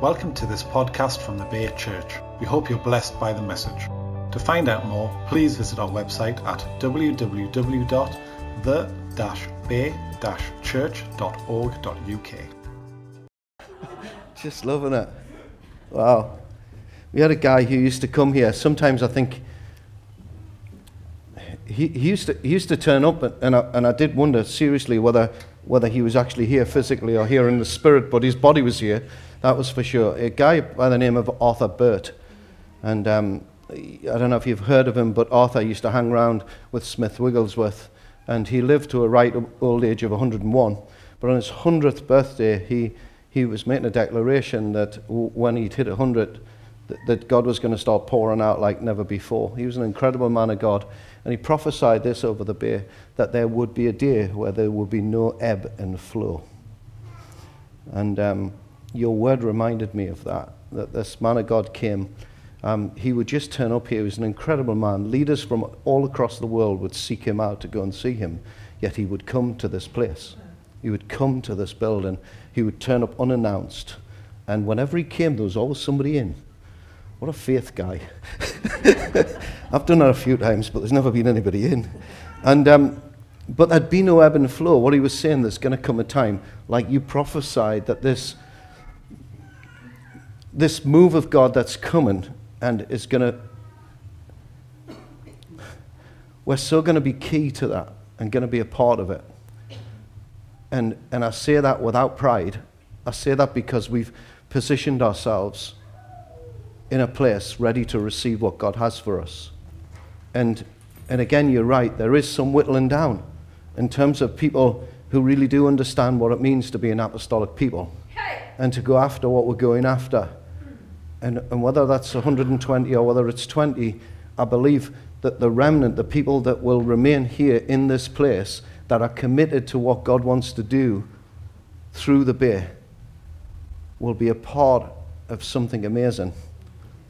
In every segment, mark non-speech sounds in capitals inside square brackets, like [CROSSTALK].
Welcome to this podcast from the Bay Church. We hope you're blessed by the message. To find out more, please visit our website at www.the-bay-church.org.uk. [LAUGHS] Just loving it. Wow. We had a guy who used to come here. Sometimes I think he, he, used, to, he used to turn up, and I, and I did wonder seriously whether, whether he was actually here physically or here in the spirit, but his body was here, that was for sure. A guy by the name of Arthur Burt. And um, I don't know if you've heard of him, but Arthur used to hang around with Smith Wigglesworth, and he lived to a right old age of 101. But on his 100th birthday, he, he was making a declaration that when he'd hit 100, that God was going to start pouring out like never before. He was an incredible man of God. And he prophesied this over the bay that there would be a day where there would be no ebb and flow. And um, your word reminded me of that, that this man of God came. Um, he would just turn up here. He was an incredible man. Leaders from all across the world would seek him out to go and see him, yet he would come to this place. He would come to this building. He would turn up unannounced. And whenever he came, there was always somebody in. What a faith guy. [LAUGHS] I've done that a few times, but there's never been anybody in. And, um, but there'd be no ebb and flow. What he was saying, there's going to come a time, like you prophesied, that this, this move of God that's coming and is going to, we're so going to be key to that and going to be a part of it. And, and I say that without pride. I say that because we've positioned ourselves in a place ready to receive what God has for us. And, and again, you're right, there is some whittling down in terms of people who really do understand what it means to be an apostolic people and to go after what we're going after. And, and whether that's 120 or whether it's 20, I believe that the remnant, the people that will remain here in this place, that are committed to what God wants to do through the bay, will be a part of something amazing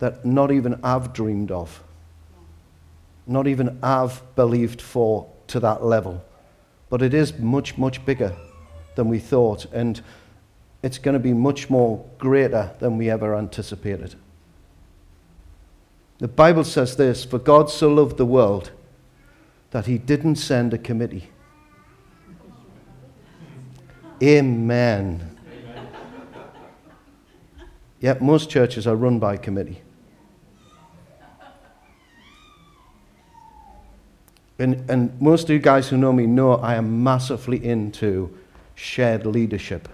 that not even I've dreamed of. Not even I've believed for to that level. But it is much, much bigger than we thought. And it's going to be much more greater than we ever anticipated. The Bible says this For God so loved the world that he didn't send a committee. Amen. Yet most churches are run by committee. And, and most of you guys who know me know I am massively into shared leadership.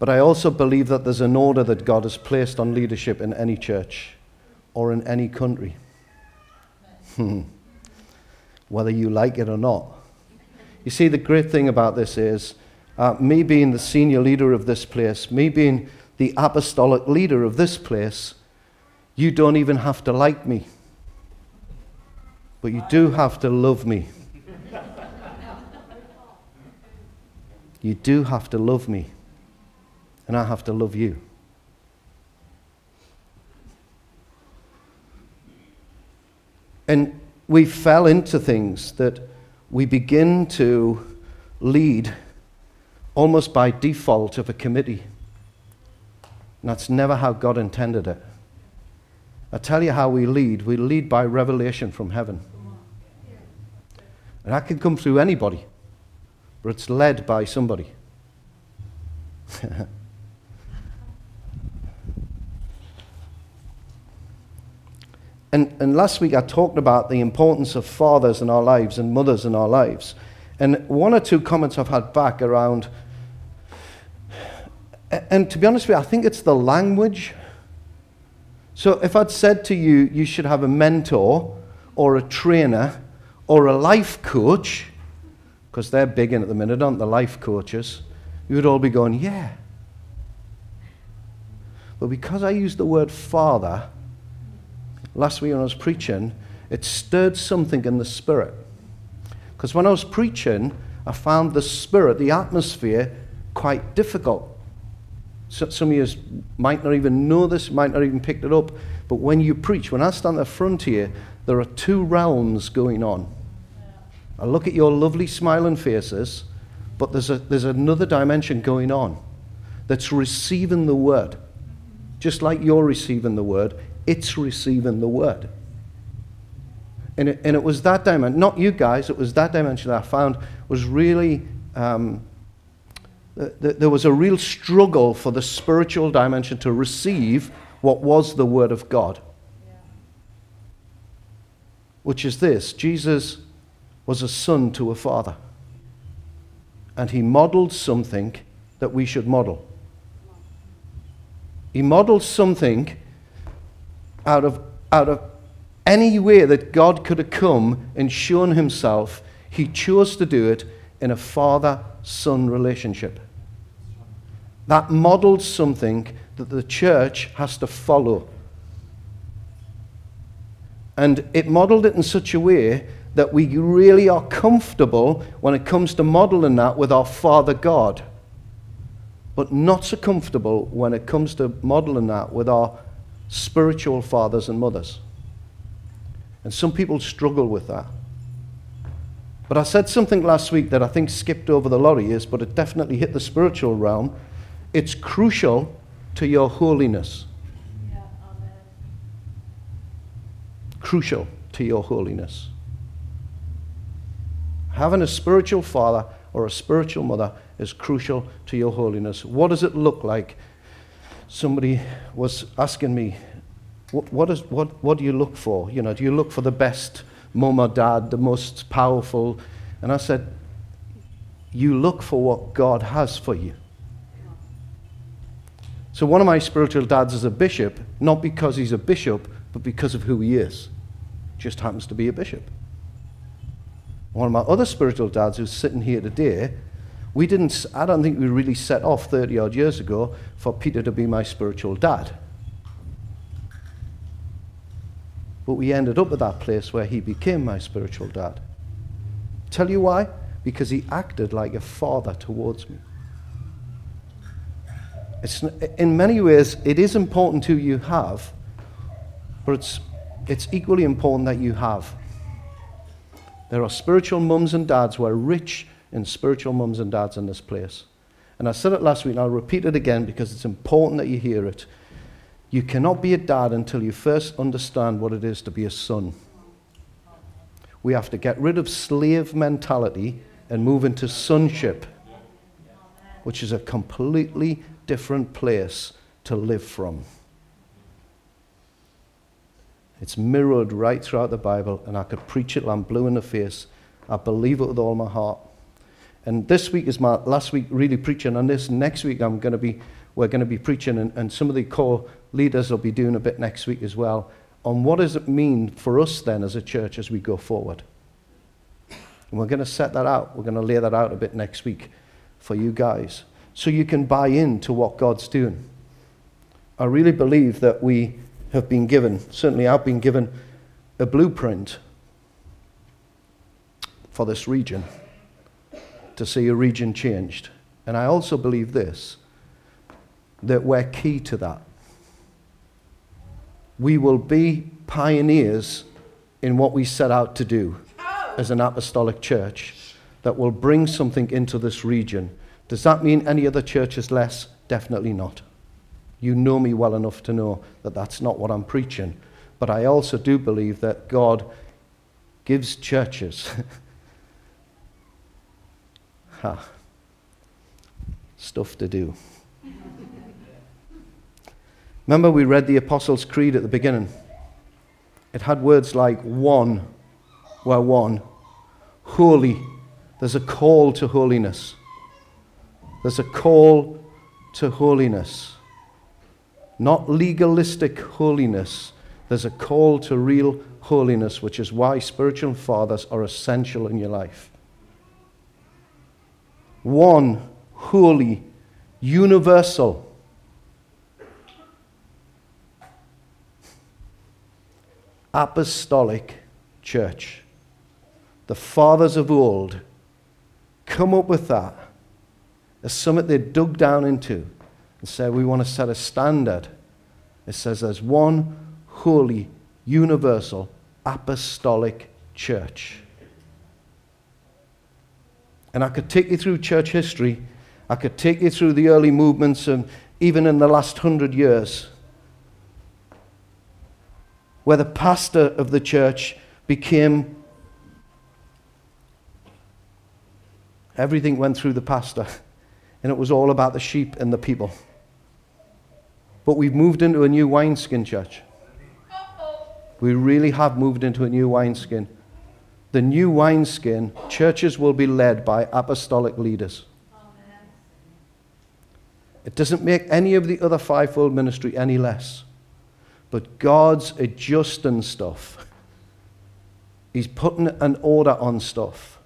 But I also believe that there's an order that God has placed on leadership in any church or in any country. Hmm. Whether you like it or not. You see, the great thing about this is uh, me being the senior leader of this place, me being the apostolic leader of this place, you don't even have to like me. But you do have to love me. You do have to love me. And I have to love you. And we fell into things that we begin to lead almost by default of a committee. And that's never how God intended it. I tell you how we lead. We lead by revelation from heaven. And that can come through anybody, but it's led by somebody. [LAUGHS] and, and last week I talked about the importance of fathers in our lives and mothers in our lives. And one or two comments I've had back around, and to be honest with you, I think it's the language so if I'd said to you, you should have a mentor or a trainer or a life coach, because they're big in at the minute, aren't the life coaches? You would all be going, yeah. But because I used the word father last week when I was preaching, it stirred something in the spirit. Because when I was preaching, I found the spirit, the atmosphere, quite difficult. Some of you might not even know this, might not even picked it up. But when you preach, when I stand at the front here, there are two realms going on. I look at your lovely smiling faces, but there's, a, there's another dimension going on. that's receiving the word. Just like you're receiving the word, it's receiving the word. And it, and it was that dimension, not you guys, it was that dimension that I found was really, um, th- th- there was a real struggle for the spiritual dimension to receive what was the Word of God. Which is this Jesus was a son to a father. And he modeled something that we should model. He modeled something out of, out of any way that God could have come and shown himself, he chose to do it in a father son relationship. That modeled something that the church has to follow. And it modeled it in such a way that we really are comfortable when it comes to modeling that with our Father God, but not so comfortable when it comes to modeling that with our spiritual fathers and mothers. And some people struggle with that. But I said something last week that I think skipped over the lorry is, but it definitely hit the spiritual realm. It's crucial to your holiness. Crucial to your holiness. Having a spiritual father or a spiritual mother is crucial to your holiness. What does it look like? Somebody was asking me what, what, is, what, what do you look for? You know, do you look for the best mum or dad, the most powerful? And I said, you look for what God has for you. So one of my spiritual dads is a bishop, not because he's a bishop, but because of who he is. Just happens to be a bishop. One of my other spiritual dads who's sitting here today, we didn't, I don't think we really set off 30 odd years ago for Peter to be my spiritual dad. But we ended up at that place where he became my spiritual dad. Tell you why? Because he acted like a father towards me. It's, in many ways, it is important to you have, but it's, it's equally important that you have. There are spiritual mums and dads who are rich in spiritual mums and dads in this place. And I said it last week, and I'll repeat it again because it's important that you hear it. You cannot be a dad until you first understand what it is to be a son. We have to get rid of slave mentality and move into sonship, which is a completely different place to live from. It's mirrored right throughout the Bible, and I could preach it I'm blue in the face. I believe it with all my heart. And this week is my last week really preaching on this. Next week I'm going to be we're going to be preaching, and, and some of the core leaders will be doing a bit next week as well, on what does it mean for us then as a church as we go forward. And we're going to set that out. We're going to lay that out a bit next week for you guys so you can buy into what God's doing. I really believe that we have been given, certainly I've been given, a blueprint for this region to see a region changed. And I also believe this that we're key to that. We will be pioneers in what we set out to do as an apostolic church that will bring something into this region. Does that mean any other church is less? Definitely not. You know me well enough to know that that's not what I'm preaching. But I also do believe that God gives churches [LAUGHS] ha, stuff to do. Remember, we read the Apostles' Creed at the beginning. It had words like one, we're one, holy. There's a call to holiness. There's a call to holiness. Not legalistic holiness. There's a call to real holiness, which is why spiritual fathers are essential in your life. One, holy, universal. apostolic church. The fathers of old come up with that as something they dug down into and said, We want to set a standard. It says there's one holy, universal, apostolic church. And I could take you through church history I could take you through the early movements and even in the last hundred years, where the pastor of the church became everything went through the pastor, [LAUGHS] and it was all about the sheep and the people. But we've moved into a new wineskin, church. We really have moved into a new wineskin. The new wineskin, churches will be led by apostolic leaders. It doesn't make any of the other fivefold ministry any less. But God's adjusting stuff. He's putting an order on stuff.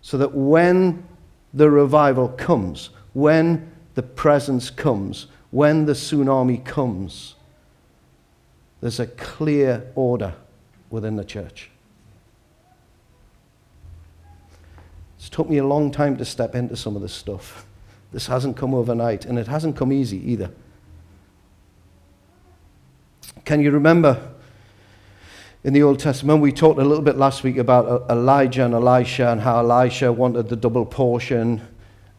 So that when the revival comes, when the presence comes, when the tsunami comes, there's a clear order within the church. It's took me a long time to step into some of this stuff. This hasn't come overnight, and it hasn't come easy either. Can you remember in the Old Testament? We talked a little bit last week about Elijah and Elisha and how Elisha wanted the double portion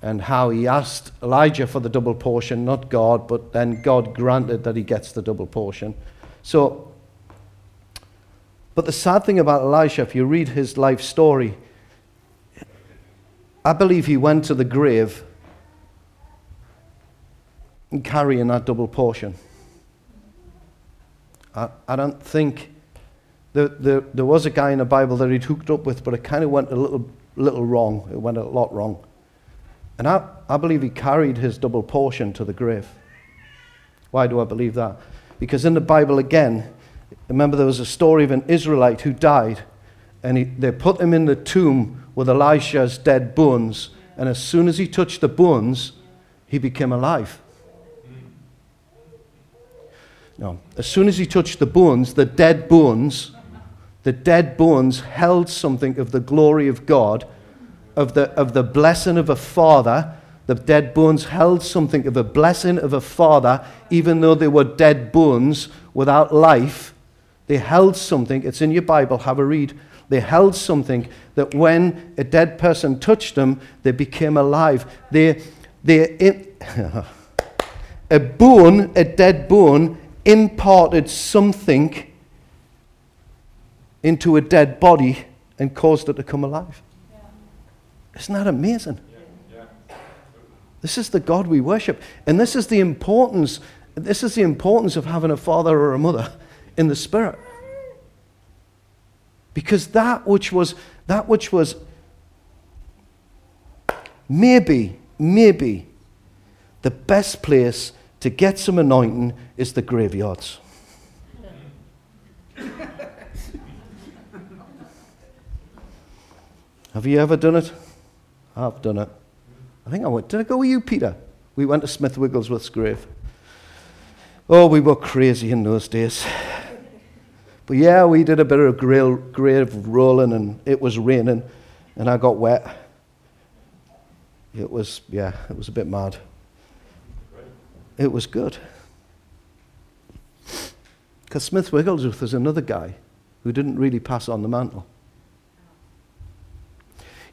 and how he asked Elijah for the double portion, not God, but then God granted that he gets the double portion. So, but the sad thing about Elisha, if you read his life story, I believe he went to the grave carrying that double portion. I, I don't think there, there, there was a guy in the Bible that he'd hooked up with, but it kind of went a little, little wrong. It went a lot wrong. And I, I believe he carried his double portion to the grave. Why do I believe that? Because in the Bible, again, remember there was a story of an Israelite who died, and he, they put him in the tomb with Elisha's dead bones, and as soon as he touched the bones, he became alive. No. As soon as he touched the bones, the dead bones, the dead bones held something of the glory of God, of the, of the blessing of a father. The dead bones held something of a blessing of a father, even though they were dead bones without life. They held something, it's in your Bible, have a read. They held something that when a dead person touched them, they became alive. They, they, [LAUGHS] a bone, a dead bone, imparted something into a dead body and caused it to come alive. Yeah. Isn't that amazing? Yeah. Yeah. This is the God we worship. And this is the importance, this is the importance of having a father or a mother in the spirit. Because that which was that which was maybe, maybe the best place to get some anointing is the graveyards. [LAUGHS] Have you ever done it? I've done it. I think I went. Did I go with you, Peter? We went to Smith Wigglesworth's grave. Oh, we were crazy in those days. But yeah, we did a bit of grave, grave rolling, and it was raining, and I got wet. It was, yeah, it was a bit mad it was good. Because Smith Wigglesworth is another guy who didn't really pass on the mantle.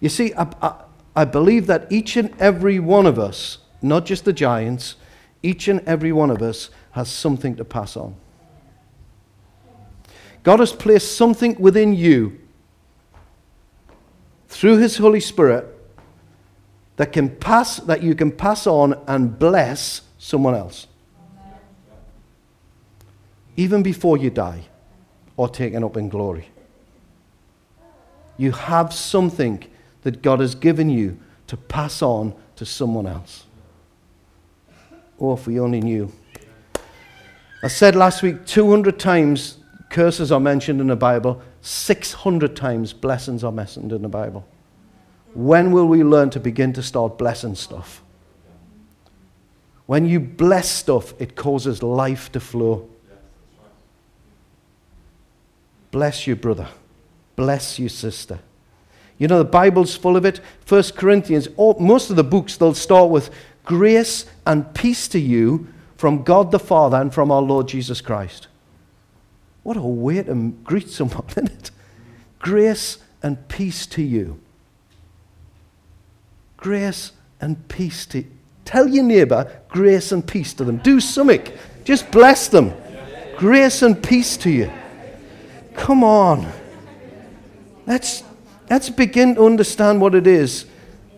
You see, I, I, I, believe that each and every one of us, not just the giants, each and every one of us has something to pass on. God has placed something within you through His Holy Spirit that can pass that you can pass on and bless someone else. Even before you die or taken up in glory. You have something that God has given you to pass on to someone else. Oh, if we only knew. I said last week 200 times curses are mentioned in the Bible, 600 times blessings are mentioned in the Bible. When will we learn to begin to start blessing stuff? When you bless stuff, it causes life to flow. Bless you, brother. Bless you, sister. You know, the Bible's full of it. First Corinthians, all, most of the books, they'll start with grace and peace to you from God the Father and from our Lord Jesus Christ. What a way to greet someone, isn't [LAUGHS] it? Grace and peace to you. Grace and peace to Tell your neighbor grace and peace to them. Do something. Just bless them. Grace and peace to you. Come on. Let's, let's begin to understand what it is.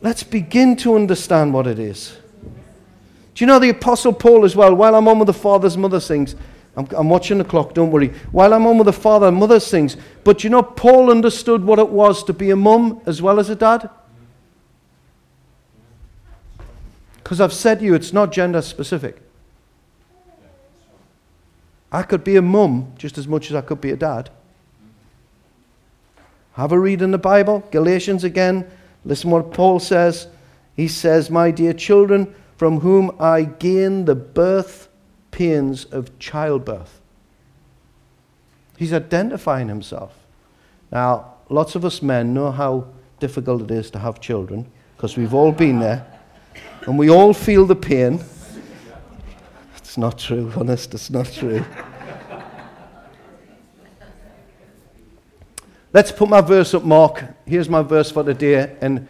Let's begin to understand what it is. Do you know the Apostle Paul as well? While I'm on with the father's mother sings, I'm, I'm watching the clock, don't worry. While I'm on with the father and mother sings, but you know, Paul understood what it was to be a mum as well as a dad. Because I've said to you, it's not gender specific. I could be a mum just as much as I could be a dad. Have a read in the Bible, Galatians again. Listen what Paul says. He says, My dear children, from whom I gain the birth pains of childbirth. He's identifying himself. Now, lots of us men know how difficult it is to have children because we've all been there and we all feel the pain. It's not true, honest, it's not true. Let's put my verse up, Mark. Here's my verse for today, and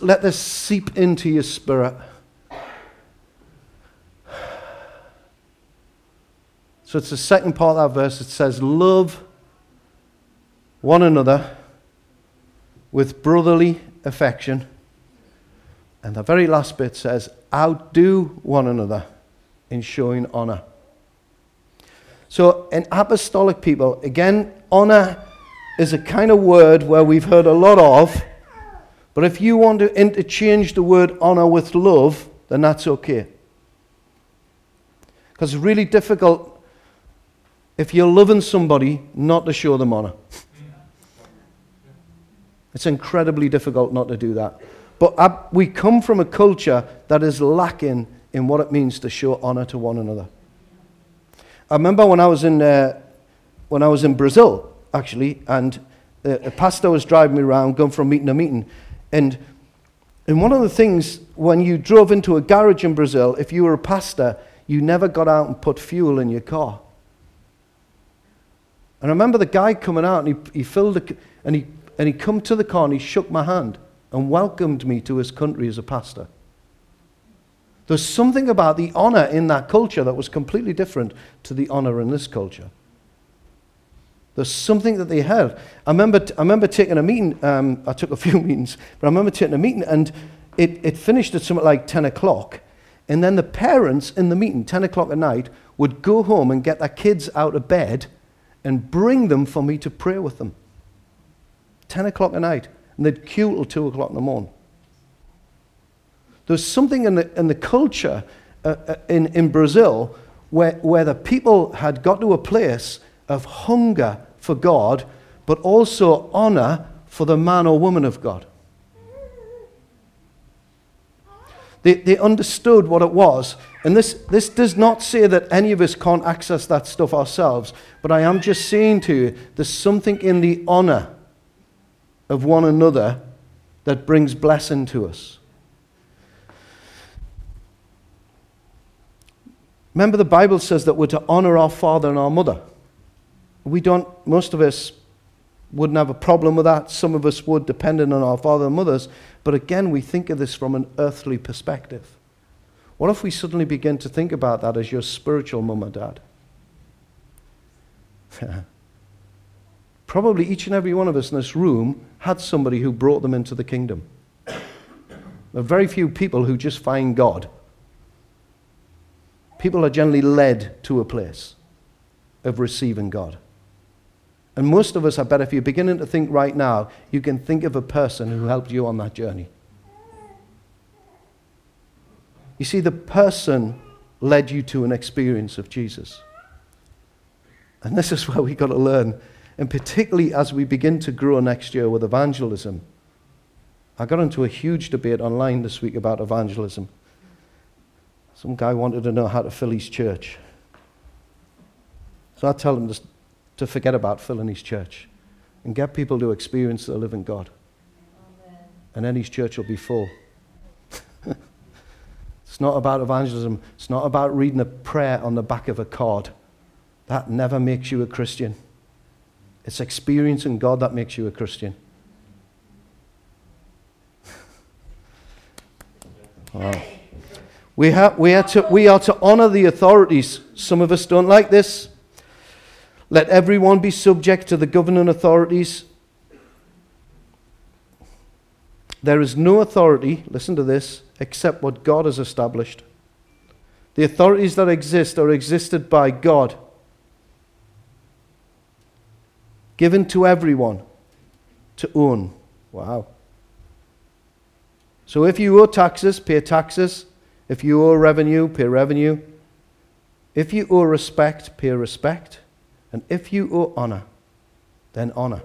let this seep into your spirit. So it's the second part of that verse. It says, Love one another with brotherly affection. And the very last bit says, Outdo one another in showing honor. So, in apostolic people, again, honor is a kind of word where we've heard a lot of, but if you want to interchange the word honor with love, then that's okay. Because it's really difficult if you're loving somebody not to show them honor. It's incredibly difficult not to do that. But we come from a culture that is lacking in what it means to show honor to one another. I remember when I was in, uh, when I was in Brazil, actually, and a pastor was driving me around, going from meeting to meeting. And, and one of the things, when you drove into a garage in Brazil, if you were a pastor, you never got out and put fuel in your car. And I remember the guy coming out and he, he filled the, and he, and he come to the car and he shook my hand and welcomed me to his country as a pastor. There's something about the honor in that culture that was completely different to the honor in this culture. There's something that they held. I remember, I remember taking a meeting, um, I took a [LAUGHS] few meetings, but I remember taking a meeting and it, it finished at something like 10 o'clock. And then the parents in the meeting, 10 o'clock at night, would go home and get their kids out of bed and bring them for me to pray with them. 10 o'clock at night. And they'd queue till 2 o'clock in the morning. There's something in the, in the culture uh, uh, in, in Brazil where, where the people had got to a place of hunger for God, but also honor for the man or woman of God. They, they understood what it was. And this, this does not say that any of us can't access that stuff ourselves, but I am just saying to you there's something in the honor of one another that brings blessing to us. Remember, the Bible says that we're to honor our father and our mother. We don't, most of us wouldn't have a problem with that. Some of us would, depending on our father and mothers. But again, we think of this from an earthly perspective. What if we suddenly begin to think about that as your spiritual mum or dad? [LAUGHS] Probably each and every one of us in this room had somebody who brought them into the kingdom. There are very few people who just find God. People are generally led to a place of receiving God. And most of us, I bet if you're beginning to think right now, you can think of a person who helped you on that journey. You see, the person led you to an experience of Jesus. And this is where we've got to learn, and particularly as we begin to grow next year with evangelism. I got into a huge debate online this week about evangelism. Some guy wanted to know how to fill his church. So I tell him to to forget about filling his church and get people to experience the living God. Amen. And then his church will be full. [LAUGHS] it's not about evangelism, it's not about reading a prayer on the back of a card. That never makes you a Christian. It's experiencing God that makes you a Christian. [LAUGHS] Wow. We, ha- we, are to, we are to honor the authorities. Some of us don't like this. Let everyone be subject to the governing authorities. There is no authority, listen to this, except what God has established. The authorities that exist are existed by God, given to everyone to own. Wow. So if you owe taxes, pay taxes. If you owe revenue, pay revenue. If you owe respect, pay respect. And if you owe honor, then honor.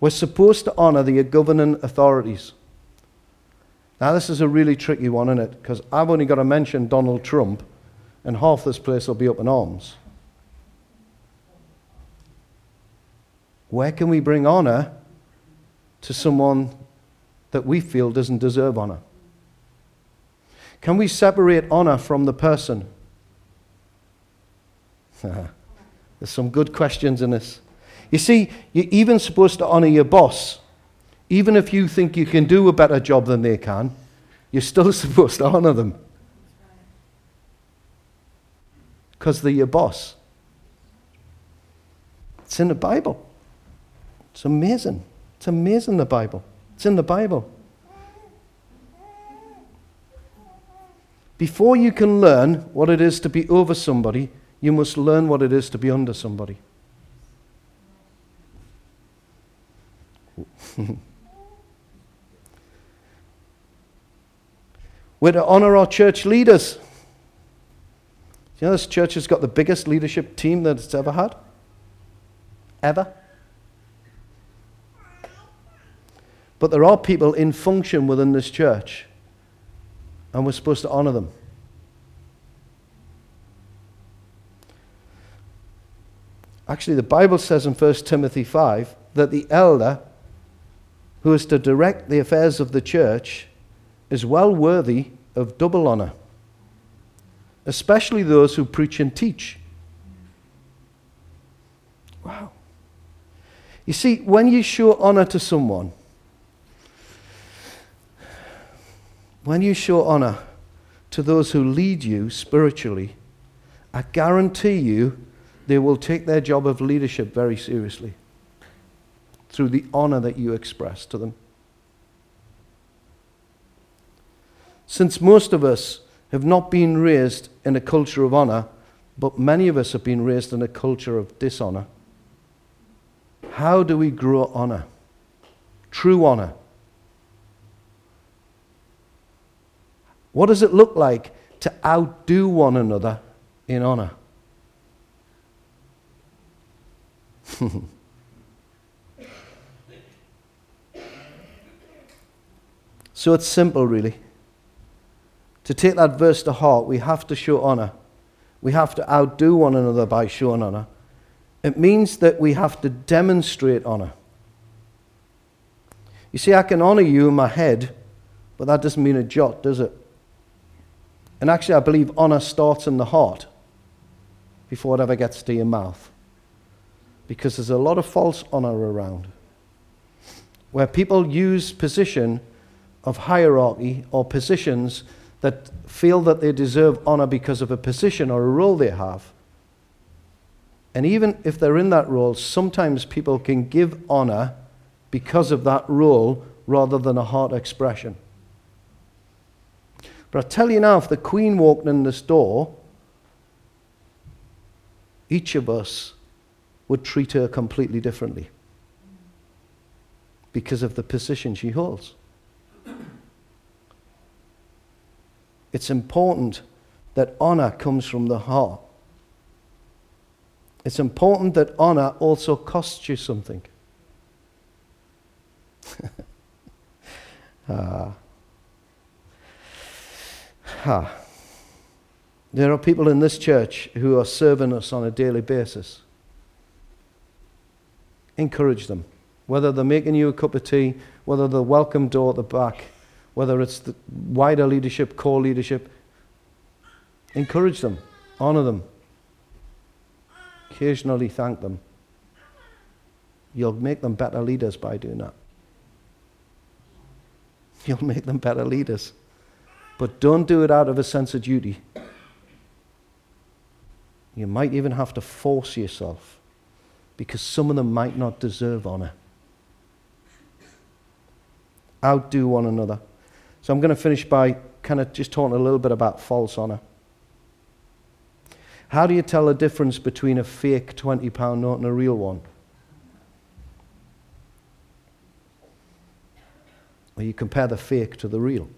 We're supposed to honor the governing authorities. Now, this is a really tricky one, isn't it? Because I've only got to mention Donald Trump, and half this place will be up in arms. Where can we bring honor to someone that we feel doesn't deserve honor? Can we separate honor from the person? [LAUGHS] There's some good questions in this. You see, you're even supposed to honor your boss. Even if you think you can do a better job than they can, you're still [LAUGHS] supposed to honor them. Because they're your boss. It's in the Bible. It's amazing. It's amazing, the Bible. It's in the Bible. Before you can learn what it is to be over somebody, you must learn what it is to be under somebody. [LAUGHS] We're to honor our church leaders. You know, this church has got the biggest leadership team that it's ever had. Ever. But there are people in function within this church, and we're supposed to honor them. Actually, the Bible says in 1 Timothy 5 that the elder who is to direct the affairs of the church is well worthy of double honor, especially those who preach and teach. Wow. You see, when you show honor to someone, when you show honor to those who lead you spiritually, I guarantee you they will take their job of leadership very seriously through the honor that you express to them. Since most of us have not been raised in a culture of honor, but many of us have been raised in a culture of dishonor, how do we grow honor? True honor. What does it look like to outdo one another in honor? [LAUGHS] so it's simple, really. To take that verse to heart, we have to show honor. We have to outdo one another by showing honor. It means that we have to demonstrate honor. You see, I can honor you in my head, but that doesn't mean a jot, does it? And actually, I believe honor starts in the heart before it ever gets to your mouth because there's a lot of false honor around where people use position of hierarchy or positions that feel that they deserve honor because of a position or a role they have. And even if they're in that role, sometimes people can give honor because of that role rather than a heart expression. But I tell you now, if the Queen walked in this door, each of us would treat her completely differently because of the position she holds. It's important that honor comes from the heart. It's important that honor also costs you something. [LAUGHS] ah. Ah. There are people in this church who are serving us on a daily basis encourage them. Whether they're making you a cup of tea, whether the welcome door at the back, whether it's the wider leadership, core leadership, encourage them, honor them, occasionally thank them. You'll make them better leaders by doing that. You'll make them better leaders But don't do it out of a sense of duty. You might even have to force yourself because some of them might not deserve honor. Outdo one another. So I'm going to finish by kind of just talking a little bit about false honor. How do you tell the difference between a fake £20 note and a real one? Well, you compare the fake to the real.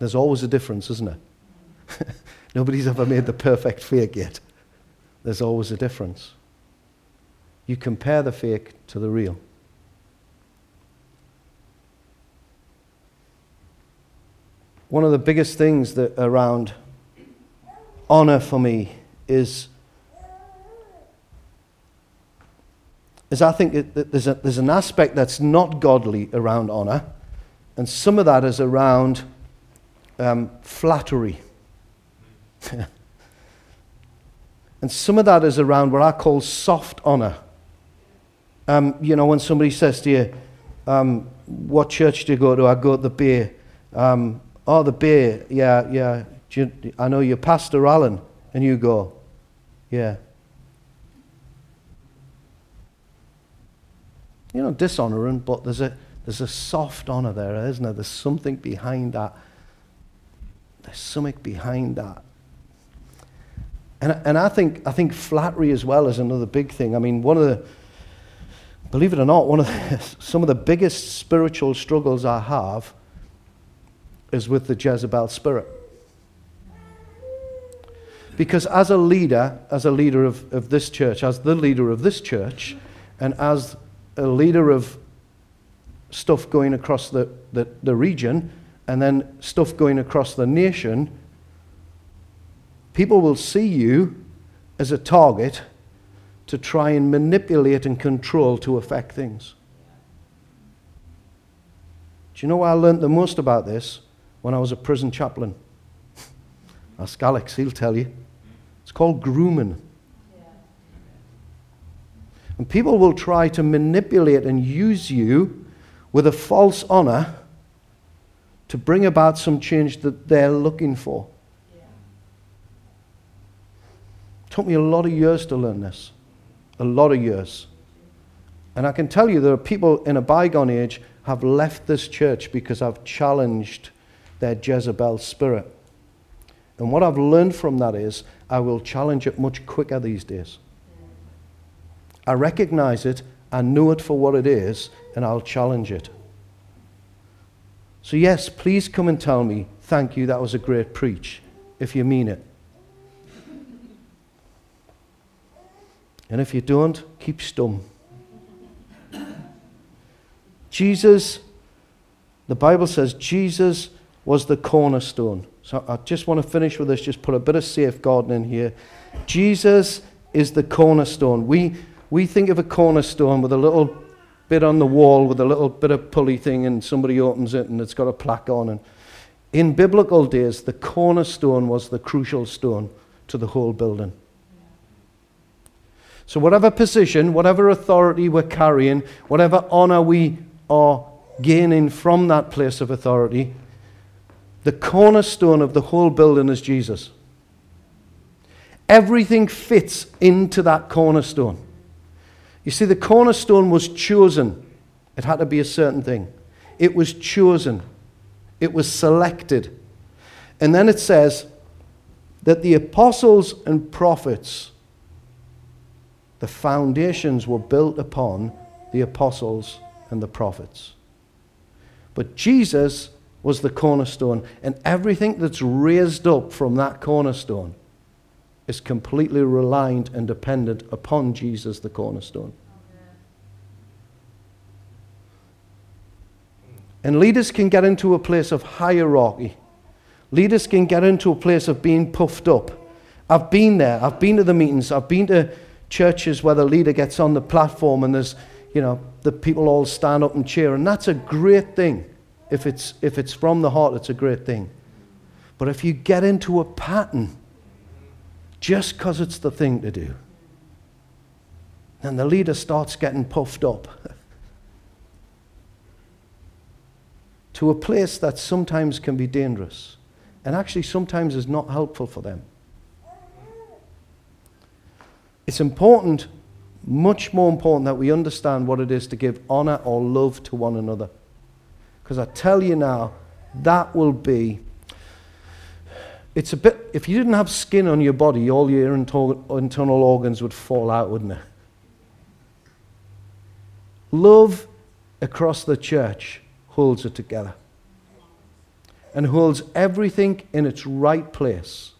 There's always a difference, isn't there? [LAUGHS] Nobody's ever made the perfect fake yet. There's always a difference. You compare the fake to the real. One of the biggest things that around honor for me is is I think that there's, a, there's an aspect that's not godly around honor, and some of that is around um, flattery. [LAUGHS] and some of that is around what I call soft honor. Um, you know, when somebody says to you, um, What church do you go to? I go to the Bay. Um, oh, the Bay. Yeah, yeah. You, I know you're Pastor Alan. And you go, Yeah. You know, dishonoring, but there's a, there's a soft honor there, isn't there? There's something behind that. There's something behind that. And, and I, think, I think flattery as well is another big thing. I mean, one of the, believe it or not, one of the, [LAUGHS] some of the biggest spiritual struggles I have is with the Jezebel spirit. Because as a leader, as a leader of, of this church, as the leader of this church, and as a leader of stuff going across the, the, the region, and then stuff going across the nation, people will see you as a target to try and manipulate and control to affect things. Do you know where I learned the most about this? When I was a prison chaplain. [LAUGHS] Ask Alex, he'll tell you. It's called grooming. And people will try to manipulate and use you with a false honor to bring about some change that they're looking for. Yeah. It took me a lot of years to learn this. A lot of years. And I can tell you there are people in a bygone age have left this church because I've challenged their Jezebel spirit. And what I've learned from that is I will challenge it much quicker these days. I recognize it, I know it for what it is, and I'll challenge it. So, yes, please come and tell me, thank you, that was a great preach, if you mean it. And if you don't, keep stum. Jesus, the Bible says Jesus was the cornerstone. So I just want to finish with this, just put a bit of safeguarding in here. Jesus is the cornerstone. We, we think of a cornerstone with a little bit on the wall with a little bit of pulley thing, and somebody opens it and it's got a plaque on. And in biblical days, the cornerstone was the crucial stone to the whole building. So, whatever position, whatever authority we're carrying, whatever honor we are gaining from that place of authority, the cornerstone of the whole building is Jesus. Everything fits into that cornerstone. You see, the cornerstone was chosen. It had to be a certain thing. It was chosen. It was selected. And then it says that the apostles and prophets, the foundations were built upon the apostles and the prophets. But Jesus was the cornerstone, and everything that's raised up from that cornerstone is completely reliant and dependent upon Jesus, the cornerstone. And leaders can get into a place of hierarchy. Leaders can get into a place of being puffed up. I've been there. I've been to the meetings. I've been to churches where the leader gets on the platform and there's, you know, the people all stand up and cheer. And that's a great thing. If it's, if it's from the heart, it's a great thing. But if you get into a pattern just because it's the thing to do, then the leader starts getting puffed up. [LAUGHS] to a place that sometimes can be dangerous and actually sometimes is not helpful for them. It's important, much more important, that we understand what it is to give honor or love to one another. Because I tell you now, that will be. It's a bit. If you didn't have skin on your body, all your internal organs would fall out, wouldn't it? Love across the church holds it together and holds everything in its right place.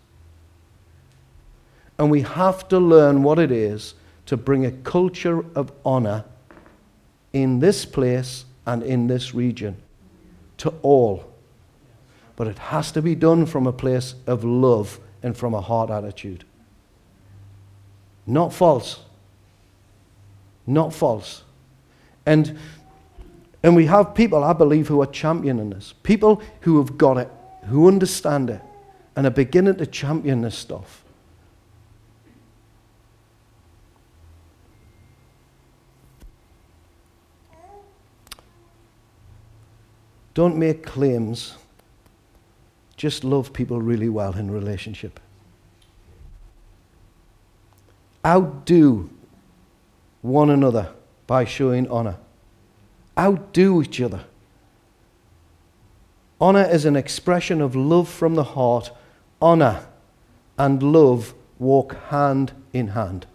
And we have to learn what it is to bring a culture of honor in this place and in this region to all. But it has to be done from a place of love and from a heart attitude. Not false. Not false. And and we have people, I believe, who are championing this. People who have got it, who understand it, and are beginning to champion this stuff. Don't make claims. Just love people really well in relationship. Outdo one another by showing honor outdo each other. Honor is an expression of love from the heart. Honor and love walk hand in hand.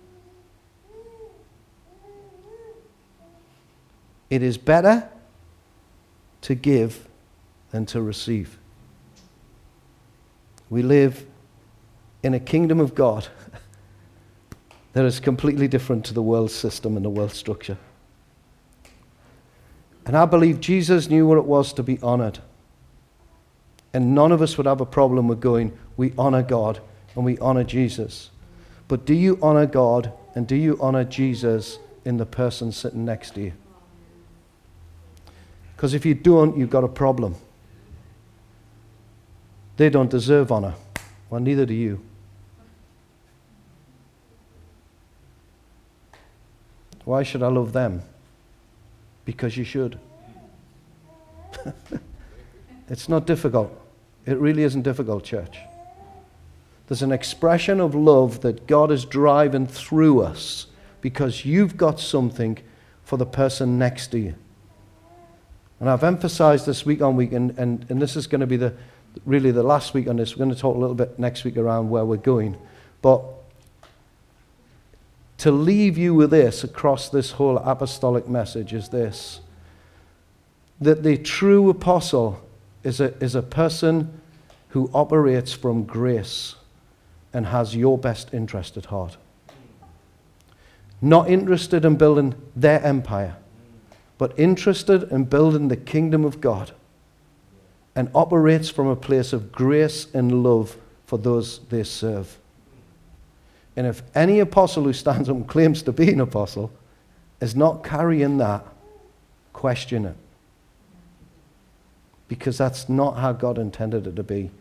It is better to give than to receive. We live in a kingdom of God [LAUGHS] that is completely different to the world system and the world structure. And I believe Jesus knew what it was to be honored. And none of us would have a problem with going, we honor God and we honor Jesus. But do you honor God and do you honor Jesus in the person sitting next to you? Because if you don't, you've got a problem. They don't deserve honor. Well, neither do you. Why should I love them? because you should. [LAUGHS] it's not difficult. It really isn't difficult, church. There's an expression of love that God is driving through us because you've got something for the person next to you. And I've emphasized this week on week, and, and, and this is going to be the, really the last week on this. We're going to talk a little bit next week around where we're going. But to leave you with this across this whole apostolic message is this that the true apostle is a, is a person who operates from grace and has your best interest at heart. Not interested in building their empire, but interested in building the kingdom of God and operates from a place of grace and love for those they serve. And if any apostle who stands up and claims to be an apostle is not carrying that, question it. Because that's not how God intended it to be.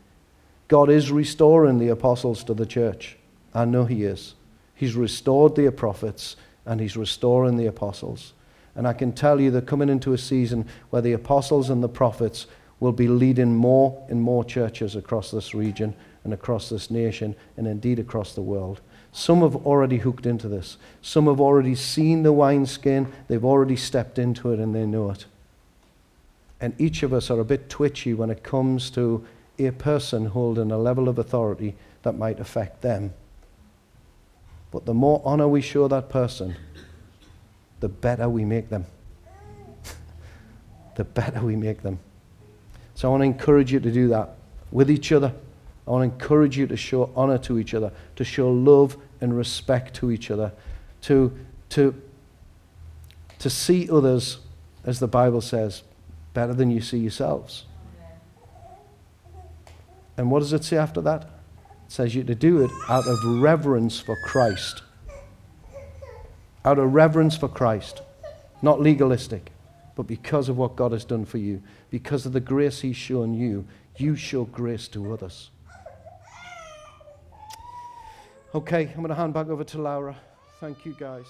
God is restoring the apostles to the church. I know He is. He's restored the prophets and He's restoring the apostles. And I can tell you they're coming into a season where the apostles and the prophets will be leading more and more churches across this region and across this nation and indeed across the world. Some have already hooked into this. Some have already seen the wineskin. They've already stepped into it and they know it. And each of us are a bit twitchy when it comes to a person holding a level of authority that might affect them. But the more honor we show that person, the better we make them. the better we make them. So I want to encourage you to do that with each other. I want to encourage you to show honor to each other, to show love and respect to each other, to, to, to see others, as the Bible says, better than you see yourselves. And what does it say after that? It says you to do it out of reverence for Christ. Out of reverence for Christ. Not legalistic, but because of what God has done for you. Because of the grace He's shown you, you show grace to others. Okay, I'm going to hand back over to Laura. Thank you, guys.